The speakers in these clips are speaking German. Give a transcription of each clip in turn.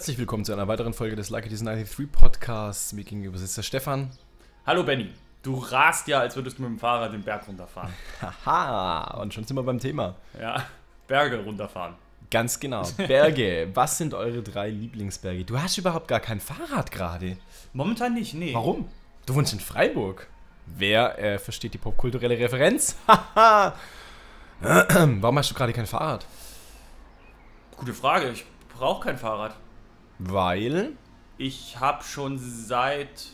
Herzlich willkommen zu einer weiteren Folge des Lucky This 93 Podcasts. Mir gegenüber sitzt der Stefan. Hallo Benny, du rast ja, als würdest du mit dem Fahrrad den Berg runterfahren. Haha, und schon sind wir beim Thema. Ja, Berge runterfahren. Ganz genau. Berge. Was sind eure drei Lieblingsberge? Du hast überhaupt gar kein Fahrrad gerade. Momentan nicht, nee. Warum? Du wohnst in Freiburg. Wer äh, versteht die popkulturelle Referenz? Haha. Warum hast du gerade kein Fahrrad? Gute Frage, ich brauche kein Fahrrad. Weil. Ich habe schon seit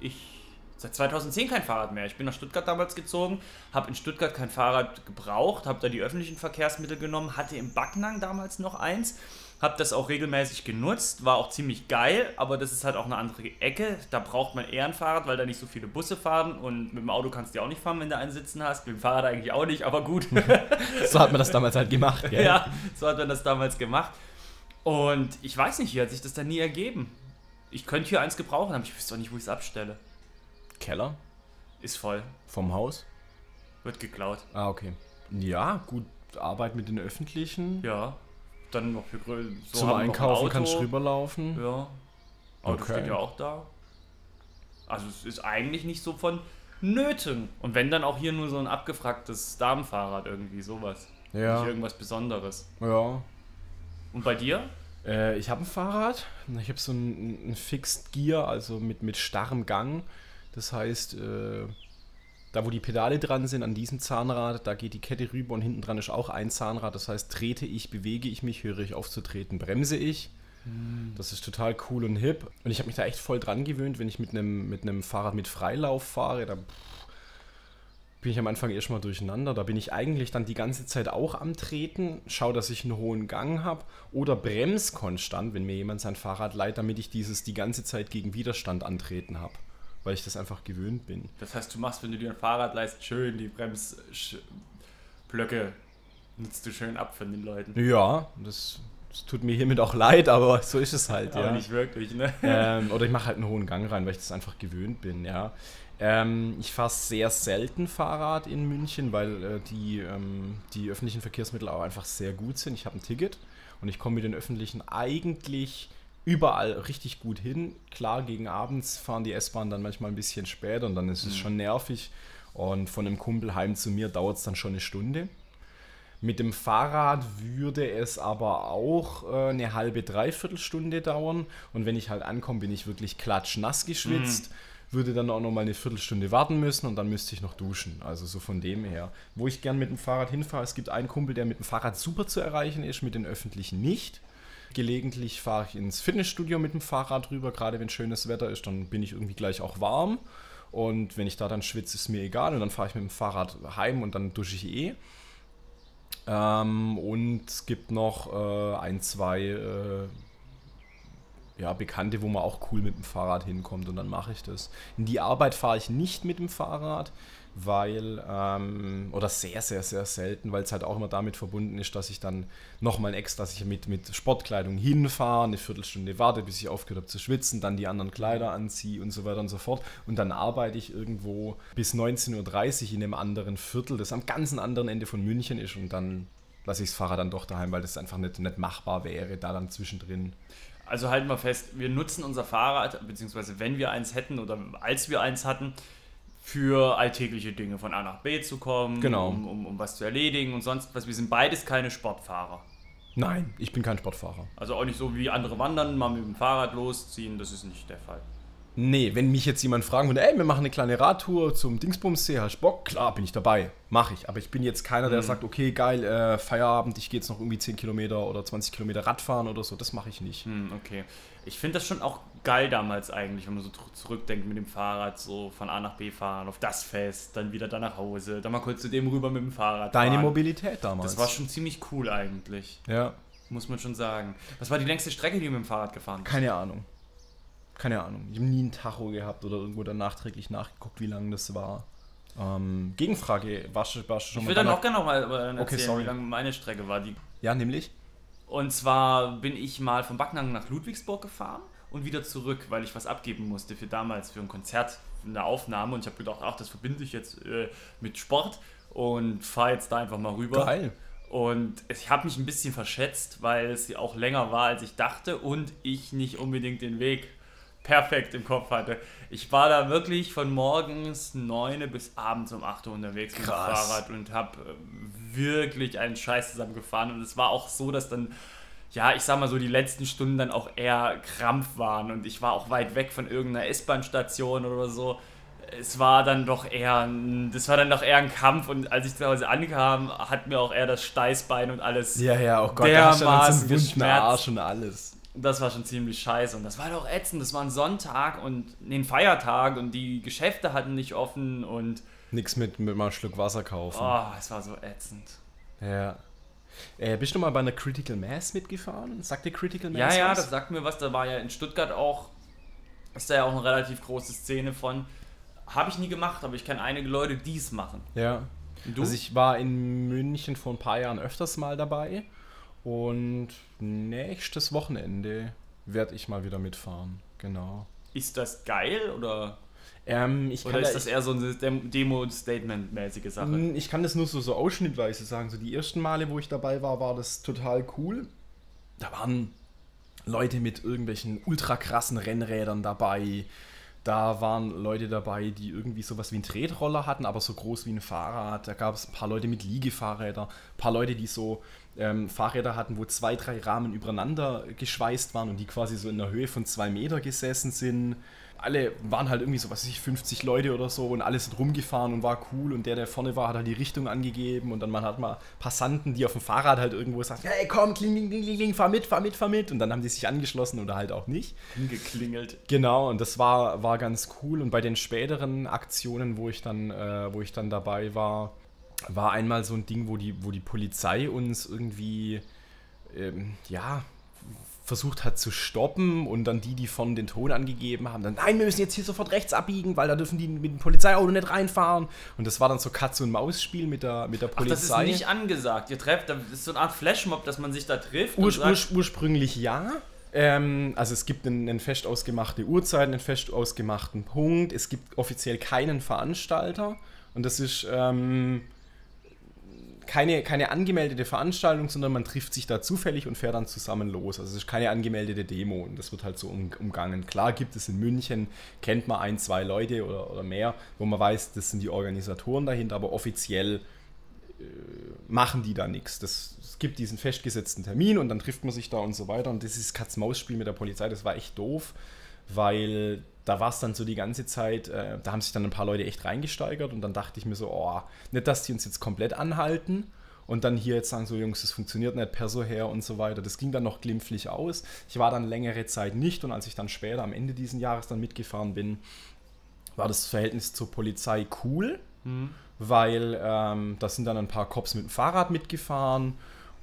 ich seit 2010 kein Fahrrad mehr. Ich bin nach Stuttgart damals gezogen, habe in Stuttgart kein Fahrrad gebraucht, habe da die öffentlichen Verkehrsmittel genommen, hatte im Backnang damals noch eins, habe das auch regelmäßig genutzt, war auch ziemlich geil, aber das ist halt auch eine andere Ecke. Da braucht man eher ein Fahrrad, weil da nicht so viele Busse fahren und mit dem Auto kannst du ja auch nicht fahren, wenn du einen sitzen hast. Mit dem Fahrrad eigentlich auch nicht, aber gut. so hat man das damals halt gemacht, gell? Ja, so hat man das damals gemacht. Und ich weiß nicht, hier hat sich das dann nie ergeben. Ich könnte hier eins gebrauchen, aber ich wüsste auch nicht, wo ich es abstelle. Keller? Ist voll. Vom Haus? Wird geklaut. Ah, okay. Ja, gut. Arbeit mit den Öffentlichen. Ja. Dann noch für so Zum haben wir noch ein Einkaufen Auto. kannst du rüberlaufen. Ja. Auto Okay. steht ja auch da. Also es ist eigentlich nicht so von Nöten. Und wenn dann auch hier nur so ein abgefragtes Damenfahrrad irgendwie, sowas. Ja. Nicht irgendwas Besonderes. Ja. Und bei dir? Äh, ich habe ein Fahrrad. Ich habe so ein, ein Fixed Gear, also mit, mit starrem Gang. Das heißt, äh, da wo die Pedale dran sind, an diesem Zahnrad, da geht die Kette rüber und hinten dran ist auch ein Zahnrad. Das heißt, trete ich, bewege ich mich, höre ich auf zu treten, bremse ich. Das ist total cool und hip. Und ich habe mich da echt voll dran gewöhnt, wenn ich mit einem mit Fahrrad mit Freilauf fahre. Da bin ich am Anfang erstmal durcheinander. Da bin ich eigentlich dann die ganze Zeit auch am Treten, schau, dass ich einen hohen Gang habe oder brems konstant, wenn mir jemand sein Fahrrad leiht, damit ich dieses die ganze Zeit gegen Widerstand antreten habe. Weil ich das einfach gewöhnt bin. Das heißt, du machst, wenn du dir ein Fahrrad leist, schön die Bremsblöcke nutzt du schön ab von den Leuten. Ja, das, das tut mir hiermit auch leid, aber so ist es halt. Aber ja. nicht wirklich, ne? ähm, oder ich mache halt einen hohen Gang rein, weil ich das einfach gewöhnt bin, ja. Ähm, ich fahre sehr selten Fahrrad in München, weil äh, die, ähm, die öffentlichen Verkehrsmittel auch einfach sehr gut sind. Ich habe ein Ticket und ich komme mit den öffentlichen eigentlich überall richtig gut hin. Klar, gegen abends fahren die S-Bahn dann manchmal ein bisschen später und dann ist es schon nervig. Und von einem Kumpel heim zu mir dauert es dann schon eine Stunde. Mit dem Fahrrad würde es aber auch äh, eine halbe, dreiviertel Stunde dauern. Und wenn ich halt ankomme, bin ich wirklich klatschnass geschwitzt. Würde dann auch nochmal eine Viertelstunde warten müssen und dann müsste ich noch duschen. Also so von dem her. Wo ich gern mit dem Fahrrad hinfahre, es gibt einen Kumpel, der mit dem Fahrrad super zu erreichen ist, mit den öffentlichen nicht. Gelegentlich fahre ich ins Fitnessstudio mit dem Fahrrad rüber, gerade wenn schönes Wetter ist, dann bin ich irgendwie gleich auch warm. Und wenn ich da dann schwitze, ist mir egal. Und dann fahre ich mit dem Fahrrad heim und dann dusche ich eh. Ähm, und es gibt noch äh, ein, zwei äh, ja, Bekannte, wo man auch cool mit dem Fahrrad hinkommt und dann mache ich das. In die Arbeit fahre ich nicht mit dem Fahrrad, weil, ähm, oder sehr, sehr, sehr selten, weil es halt auch immer damit verbunden ist, dass ich dann nochmal extra, dass ich mit, mit Sportkleidung hinfahre, eine Viertelstunde warte, bis ich aufgehört habe zu schwitzen, dann die anderen Kleider anziehe und so weiter und so fort. Und dann arbeite ich irgendwo bis 19.30 Uhr in einem anderen Viertel, das am ganzen anderen Ende von München ist und dann lasse ich das Fahrrad dann doch daheim, weil das einfach nicht, nicht machbar wäre, da dann zwischendrin. Also halten wir fest, wir nutzen unser Fahrrad, beziehungsweise wenn wir eins hätten oder als wir eins hatten, für alltägliche Dinge, von A nach B zu kommen, Genau. um, um, um was zu erledigen und sonst was. Wir sind beides keine Sportfahrer. Nein, ich bin kein Sportfahrer. Also auch nicht so wie andere wandern, mal mit dem Fahrrad losziehen, das ist nicht der Fall. Nee, wenn mich jetzt jemand fragen würde, ey, wir machen eine kleine Radtour zum Dingsbumsee, hast Bock? Klar, bin ich dabei. Mache ich. Aber ich bin jetzt keiner, der sagt, okay, geil, äh, Feierabend, ich gehe jetzt noch irgendwie 10 Kilometer oder 20 Kilometer Radfahren oder so. Das mache ich nicht. Hm, okay. Ich finde das schon auch geil damals eigentlich, wenn man so zurückdenkt mit dem Fahrrad, so von A nach B fahren, auf das Fest, dann wieder da nach Hause, dann mal kurz zu dem rüber mit dem Fahrrad Deine fahren. Mobilität damals. Das war schon ziemlich cool eigentlich, Ja, muss man schon sagen. Was war die längste Strecke, die du mit dem Fahrrad gefahren bist? keine Ahnung. Keine Ahnung. Ich habe nie ein Tacho gehabt oder irgendwo dann nachträglich nachgeguckt, wie lange das war. Ähm, Gegenfrage, warst du, warst du schon Ich will dann auch gerne noch mal äh, erzählen, Okay, sorry. wie lange meine Strecke war. Die Ja, nämlich? Und zwar bin ich mal von Backnang nach Ludwigsburg gefahren und wieder zurück, weil ich was abgeben musste für damals, für ein Konzert, eine Aufnahme. Und ich habe gedacht, ach, das verbinde ich jetzt äh, mit Sport und fahre jetzt da einfach mal rüber. Geil. Und ich habe mich ein bisschen verschätzt, weil es auch länger war, als ich dachte und ich nicht unbedingt den Weg perfekt im Kopf hatte. Ich war da wirklich von morgens 9 bis abends um 8 Uhr unterwegs Krass. mit dem Fahrrad und habe äh, wirklich einen Scheiß zusammengefahren. Und es war auch so, dass dann, ja, ich sag mal so, die letzten Stunden dann auch eher Krampf waren und ich war auch weit weg von irgendeiner S-Bahn-Station oder so. Es war dann doch eher, ein, das war dann doch eher ein Kampf und als ich zu Hause ankam, hat mir auch eher das Steißbein und alles Ja, ja, oh Gott, da hast du dermaßen einen. Arsch und alles. Das war schon ziemlich scheiße und das war doch ätzend. Das war ein Sonntag und den Feiertag und die Geschäfte hatten nicht offen und Nix mit, mit mal einen Schluck Wasser kaufen. oh, es war so ätzend. Ja. Äh, bist du mal bei einer Critical Mass mitgefahren? Sagt dir Critical Ja, Mass ja, was? das sagt mir was. Da war ja in Stuttgart auch, ist da ja auch eine relativ große Szene von. Habe ich nie gemacht, aber ich kenne einige Leute, die es machen. Ja. Und du? Also ich war in München vor ein paar Jahren öfters mal dabei und nächstes Wochenende werde ich mal wieder mitfahren. Genau. ist das geil oder, Ähm, oder da, ist das eher so eine Dem- Demo-Statement-mäßige Sache? Ich kann das nur so, so ausschnittweise sagen. So die ersten Male, wo ich dabei war, war das total cool. Da waren Leute mit irgendwelchen ultra krassen Rennrädern dabei. Da waren Leute dabei, die irgendwie sowas wie einen Tretroller hatten, aber so groß wie ein Fahrrad. Da gab es ein paar Leute mit Liegefahrrädern, ein paar Leute, die so ähm, Fahrräder hatten, wo zwei, drei Rahmen übereinander geschweißt waren und die quasi so in der Höhe von zwei Meter gesessen sind. Alle waren halt irgendwie so, was weiß ich, 50 Leute oder so und alle sind rumgefahren und war cool und der, der vorne war, hat halt die Richtung angegeben und dann man hat mal Passanten, die auf dem Fahrrad halt irgendwo sagen, hey komm, kling, kling, kling, kling, kling, fahr mit, fahr mit, fahr mit und dann haben die sich angeschlossen oder halt auch nicht. Hingeklingelt. Genau, und das war, war ganz cool. Und bei den späteren Aktionen, wo ich dann, äh, wo ich dann dabei war, war einmal so ein Ding, wo die, wo die Polizei uns irgendwie ähm, ja, versucht hat zu stoppen und dann die, die von den Ton angegeben haben, dann, nein, wir müssen jetzt hier sofort rechts abbiegen, weil da dürfen die mit dem Polizeiauto nicht reinfahren. Und das war dann so Katz- und Maus-Spiel mit der, mit der Ach, das ist Polizei. nicht angesagt. Ihr trefft, das ist so eine Art Flashmob, dass man sich da trifft. Ur und sagt, ur ursprünglich ja. Ähm, also es gibt einen, einen fest ausgemachte Uhrzeit, einen fest ausgemachten Punkt. Es gibt offiziell keinen Veranstalter. Und das ist ähm, keine, keine angemeldete Veranstaltung, sondern man trifft sich da zufällig und fährt dann zusammen los. Also es ist keine angemeldete Demo und das wird halt so um, umgangen. Klar gibt es in München, kennt man ein, zwei Leute oder, oder mehr, wo man weiß, das sind die Organisatoren dahinter, aber offiziell machen die da nichts. Es gibt diesen festgesetzten Termin und dann trifft man sich da und so weiter. Und das ist Katz-Maus-Spiel mit der Polizei, das war echt doof, weil da war es dann so die ganze Zeit, äh, da haben sich dann ein paar Leute echt reingesteigert und dann dachte ich mir so, oh, nicht, dass die uns jetzt komplett anhalten und dann hier jetzt sagen so, Jungs, das funktioniert nicht, Perso her und so weiter. Das ging dann noch glimpflich aus. Ich war dann längere Zeit nicht und als ich dann später am Ende diesen Jahres dann mitgefahren bin, war das Verhältnis zur Polizei cool weil ähm, da sind dann ein paar Cops mit dem Fahrrad mitgefahren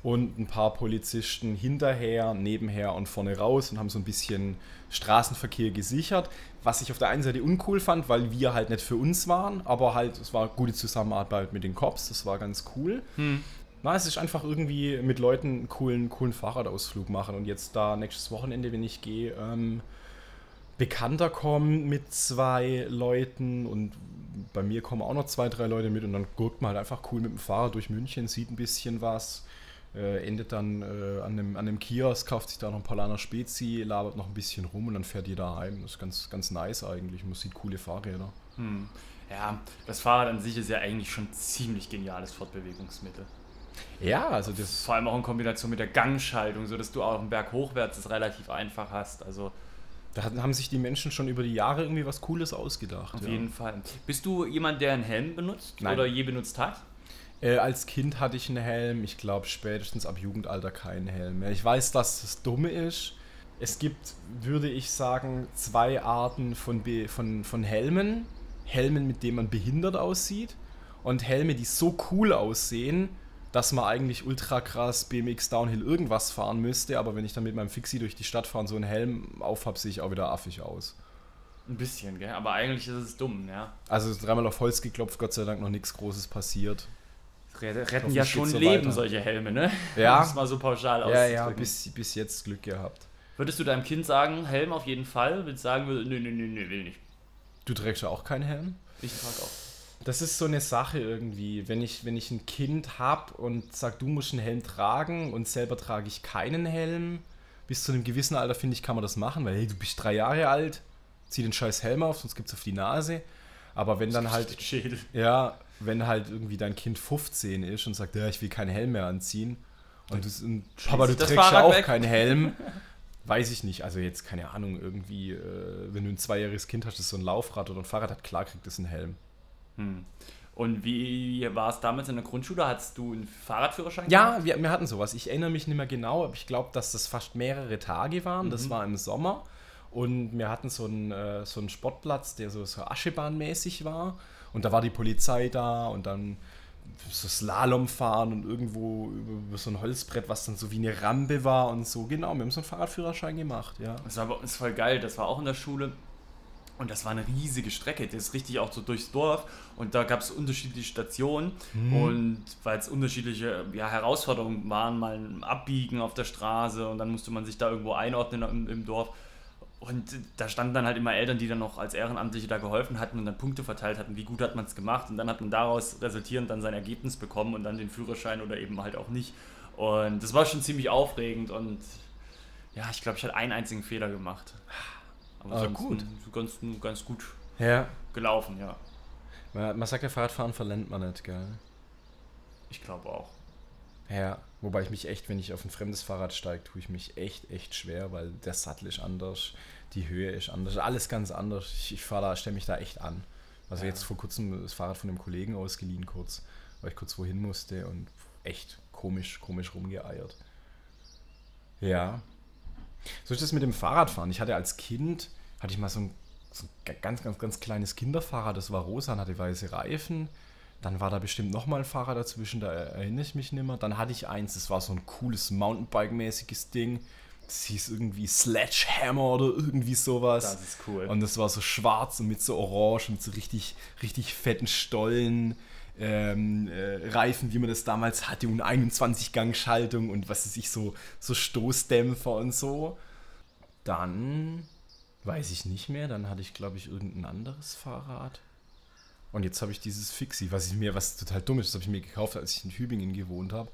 und ein paar Polizisten hinterher, nebenher und vorne raus und haben so ein bisschen Straßenverkehr gesichert. Was ich auf der einen Seite uncool fand, weil wir halt nicht für uns waren, aber halt, es war gute Zusammenarbeit mit den Cops, das war ganz cool. Na, es ist einfach irgendwie mit Leuten einen coolen, coolen Fahrradausflug machen und jetzt da nächstes Wochenende, wenn ich gehe, ähm, Bekannter kommen mit zwei Leuten und bei mir kommen auch noch zwei, drei Leute mit und dann guckt man halt einfach cool mit dem Fahrrad durch München, sieht ein bisschen was, äh, endet dann äh, an, einem, an einem Kiosk, kauft sich da noch ein Polaner Spezi, labert noch ein bisschen rum und dann fährt jeder heim. Das ist ganz, ganz nice eigentlich. Man sieht coole Fahrräder. Hm. Ja, das Fahrrad an sich ist ja eigentlich schon ein ziemlich geniales Fortbewegungsmittel. Ja, also das. Vor allem auch in Kombination mit der Gangschaltung, sodass du auch einen Berg hochwärts es relativ einfach hast. Also Da haben sich die Menschen schon über die Jahre irgendwie was Cooles ausgedacht. auf ja. jeden Fall. Bist du jemand, der einen Helm benutzt Nein. oder je benutzt hat? Äh, als Kind hatte ich einen Helm, ich glaube spätestens ab Jugendalter keinen Helm mehr. Ich weiß, dass das Dumme ist. Es gibt, würde ich sagen, zwei Arten von, Be von, von Helmen. Helmen, mit denen man behindert aussieht und Helme, die so cool aussehen, dass man eigentlich ultra krass BMX Downhill irgendwas fahren müsste, aber wenn ich dann mit meinem Fixie durch die Stadt fahre und so einen Helm aufhab, sehe ich auch wieder affig aus. Ein bisschen, gell? Aber eigentlich ist es dumm, ja. Also dreimal auf Holz geklopft, Gott sei Dank noch nichts Großes passiert. Re- Retten ja schon so Leben, weiter. solche Helme, ne? Ja. Um es mal so pauschal Ja, auszudrücken. ja, bis, bis jetzt Glück gehabt. Würdest du deinem Kind sagen, Helm auf jeden Fall? Willst du sagen, nö, nö, nö, nö, will nicht. Du trägst ja auch keinen Helm? Ich trage auch. Das ist so eine Sache irgendwie. Wenn ich, wenn ich ein Kind habe und sage, du musst einen Helm tragen und selber trage ich keinen Helm, bis zu einem gewissen Alter, finde ich, kann man das machen, weil hey, du bist drei Jahre alt, zieh den scheiß Helm auf, sonst gibt es auf die Nase. Aber wenn dann halt. Schädel. Ja, wenn halt irgendwie dein Kind 15 ist und sagt, ja, ich will keinen Helm mehr anziehen. Und, du, und Papa, du trägst ja auch weg. keinen Helm. Weiß ich nicht. Also jetzt, keine Ahnung, irgendwie, äh, wenn du ein zweijähriges Kind hast, das so ein Laufrad oder ein Fahrrad hat, klar kriegt es einen Helm. Hm. Und wie war es damals in der Grundschule? Hattest du einen Fahrradführerschein? Ja, wir, wir hatten sowas. Ich erinnere mich nicht mehr genau, aber ich glaube, dass das fast mehrere Tage waren. Das war im Sommer. Und wir hatten so einen, äh, so einen Sportplatz, der so, so Aschebahnmäßig war. Und da war die Polizei da und dann so Slalom fahren und irgendwo über, so ein Holzbrett, was dann so wie eine Rampe war und so. Genau, wir haben so einen Fahrradführerschein gemacht, ja. Das war bei uns voll geil. Das war auch in der Schule. Und das war eine riesige Strecke. Das ist richtig auch so durchs Dorf. Und da gab es unterschiedliche Stationen. Und weil es unterschiedliche ja, Herausforderungen waren, mal ein Abbiegen auf der Straße und dann musste man sich da irgendwo einordnen im, im Dorf. Und da standen dann halt immer Eltern, die dann noch als Ehrenamtliche da geholfen hatten und dann Punkte verteilt hatten, wie gut hat man es gemacht. Und dann hat man daraus resultierend dann sein Ergebnis bekommen und dann den Führerschein oder eben halt auch nicht. Und das war schon ziemlich aufregend und ja, ich glaube, ich hatte einen einzigen Fehler gemacht. Aber Ah, sonst gut. Ganz, ganz gut Ja. gelaufen, ja. Man, man sagt ja, Fahrradfahren verlernt man nicht, gell? Ich glaube auch. Ja, wobei ich mich echt, wenn ich auf ein fremdes Fahrrad steige, tue ich mich echt, echt schwer, weil der Sattel ist anders, die Höhe ist anders, alles ganz anders. Ich, ich fahre da, stelle mich da echt an. Also Ja. jetzt vor kurzem das Fahrrad von einem Kollegen ausgeliehen kurz, weil ich kurz wohin musste und echt komisch, komisch rumgeeiert. Ja. So ist das mit dem Fahrradfahren. Ich hatte als Kind, hatte ich mal so ein, so ein ganz, ganz, ganz kleines Kinderfahrrad, das war rosa und hatte weiße Reifen. Dann war da bestimmt nochmal ein Fahrer dazwischen, da erinnere ich mich nicht mehr. Dann hatte ich eins, das war so ein cooles Mountainbike-mäßiges Ding. Das hieß irgendwie Sledgehammer oder irgendwie sowas. Das ist cool. Und das war so schwarz und mit so orange und so richtig, richtig fetten Stollen. Ähm, äh, Reifen, wie man das damals hatte, und 21-Gang-Schaltung und was weiß ich, so, so Stoßdämpfer und so. Dann weiß ich nicht mehr, dann hatte ich, glaube ich, irgendein anderes Fahrrad. Und jetzt habe ich dieses Fixie, was ich mir, was total dumm ist, das habe ich mir gekauft, als ich in Tübingen gewohnt habe,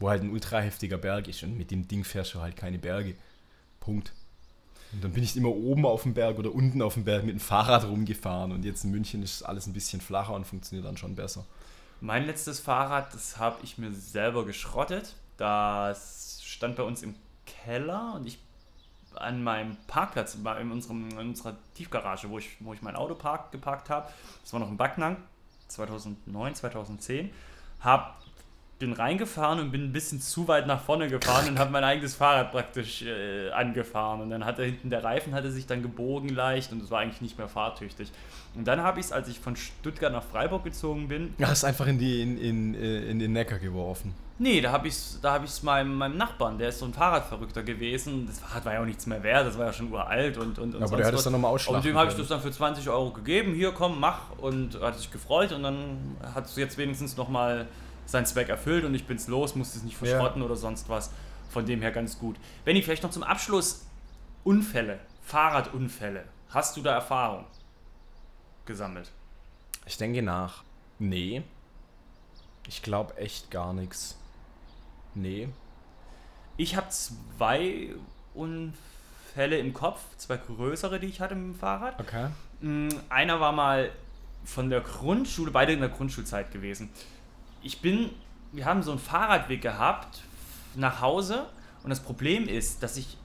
wo halt ein ultra heftiger Berg ist und mit dem Ding fährst du halt keine Berge. Punkt. Und dann bin ich immer oben auf dem Berg oder unten auf dem Berg mit dem Fahrrad rumgefahren und jetzt in München ist alles ein bisschen flacher und funktioniert dann schon besser. Mein letztes Fahrrad, das habe ich mir selber geschrottet. Das stand bei uns im Keller und ich an meinem Parkplatz, in, unserem, in unserer Tiefgarage, wo ich, wo ich mein Auto park, geparkt habe. Das war noch in Backnang, 2009, 2010. Hab, bin reingefahren und bin ein bisschen zu weit nach vorne gefahren und habe mein eigenes Fahrrad praktisch äh, angefahren. Und dann hatte hinten der Reifen hatte sich dann gebogen leicht und es war eigentlich nicht mehr fahrtüchtig. Und dann habe ich es, als ich von Stuttgart nach Freiburg gezogen bin, Du hast einfach in, die, in, in, äh, in den Neckar geworfen. Nee, da habe ich es da hab ich's meinem, meinem Nachbarn, der ist so ein Fahrradverrückter gewesen. Das Fahrrad war ja auch nichts mehr wert, das war ja schon uralt und. und, und Aber der hat es dann nochmal Und ausschlagen dem habe ich das dann für 20 Euro gegeben. Hier, komm, mach. Und hat sich gefreut und dann hat es jetzt wenigstens nochmal seinen Zweck erfüllt und ich bin's los, musste es nicht Ja. verschrotten oder sonst was. Von dem her ganz gut. Benni, vielleicht noch zum Abschluss: Unfälle, Fahrradunfälle. Hast du da Erfahrung gesammelt? Ich denke nach. Nee. Ich glaube echt gar nichts. Nee. Ich habe zwei Unfälle im Kopf, zwei größere, die ich hatte mit dem Fahrrad. Okay. Mm, Einer war mal von der Grundschule, beide in der Grundschulzeit gewesen. Ich bin, wir haben so einen Fahrradweg gehabt nach Hause und das Problem ist, dass ich,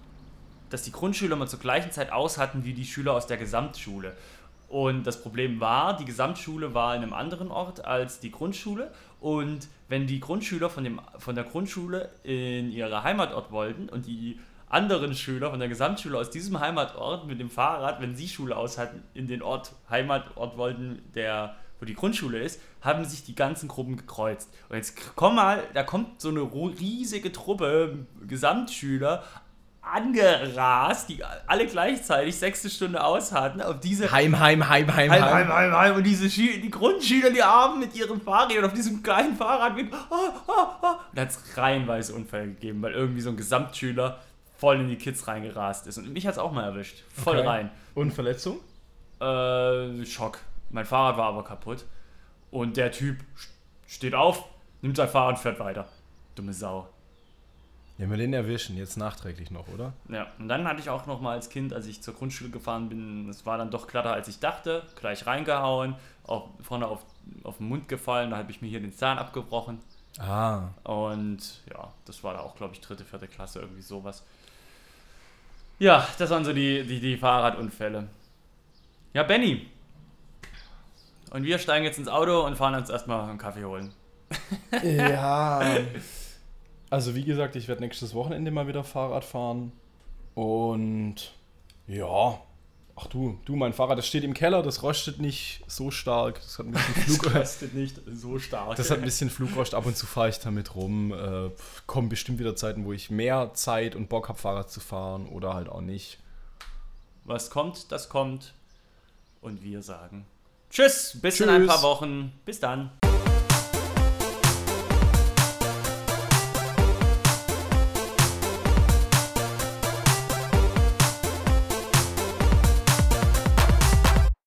dass die Grundschüler mal zur gleichen Zeit aus hatten wie die Schüler aus der Gesamtschule. Und das Problem war, die Gesamtschule war in einem anderen Ort als die Grundschule. Und wenn die Grundschüler von, dem, von der Grundschule in ihre Heimatort wollten und die anderen Schüler von der Gesamtschule aus diesem Heimatort mit dem Fahrrad, wenn sie Schule aus hatten, in den Ort, Heimatort wollten, der, wo die Grundschule ist, haben sich die ganzen Gruppen gekreuzt. Und jetzt komm mal, da kommt so eine riesige Truppe Gesamtschüler angerast, die alle gleichzeitig sechste Stunde aus hatten, auf diese Heim, heim, heim, heim, Heim, heim. heim, heim. Und diese Schü die Grundschüler, die Armen mit ihren Fahrrädern auf diesem kleinen Fahrradweg. Ah, ah, ah. Und da hat es reihenweise Unfälle gegeben, weil irgendwie so ein Gesamtschüler voll in die Kids reingerast ist. Und mich hat es auch mal erwischt. Voll Okay. rein. Und Verletzung? Äh, Schock. Mein Fahrrad war aber kaputt. Und der Typ steht auf, nimmt sein Fahrrad und fährt weiter. Dumme Sau. Ja, wir den erwischen, jetzt nachträglich noch, oder? Ja, und dann hatte ich auch noch mal als Kind, als ich zur Grundschule gefahren bin, es war dann doch glatter als ich dachte, gleich reingehauen, auch vorne auf, auf den Mund gefallen, da habe ich mir hier den Zahn abgebrochen. Ah. Und ja, das war da auch, glaube ich, dritte, vierte Klasse, irgendwie sowas. Ja, das waren so die, die, die Fahrradunfälle. Ja, Benny. Und wir steigen jetzt ins Auto und fahren uns erstmal einen Kaffee holen. Ja. Also wie gesagt, ich werde nächstes Wochenende mal wieder Fahrrad fahren. Und ja. Ach du, du, mein Fahrrad, das steht im Keller, das rostet nicht so stark. Das hat ein bisschen Flug. kostet nicht so stark. Das hat ein bisschen Flugrost, ab und zu fahre ich damit rum. Äh, kommen bestimmt wieder Zeiten, wo ich mehr Zeit und Bock habe, Fahrrad zu fahren oder halt auch nicht. Was kommt, das kommt. Und wir sagen Tschüss, bis Tschüss. in ein paar Wochen. Bis dann.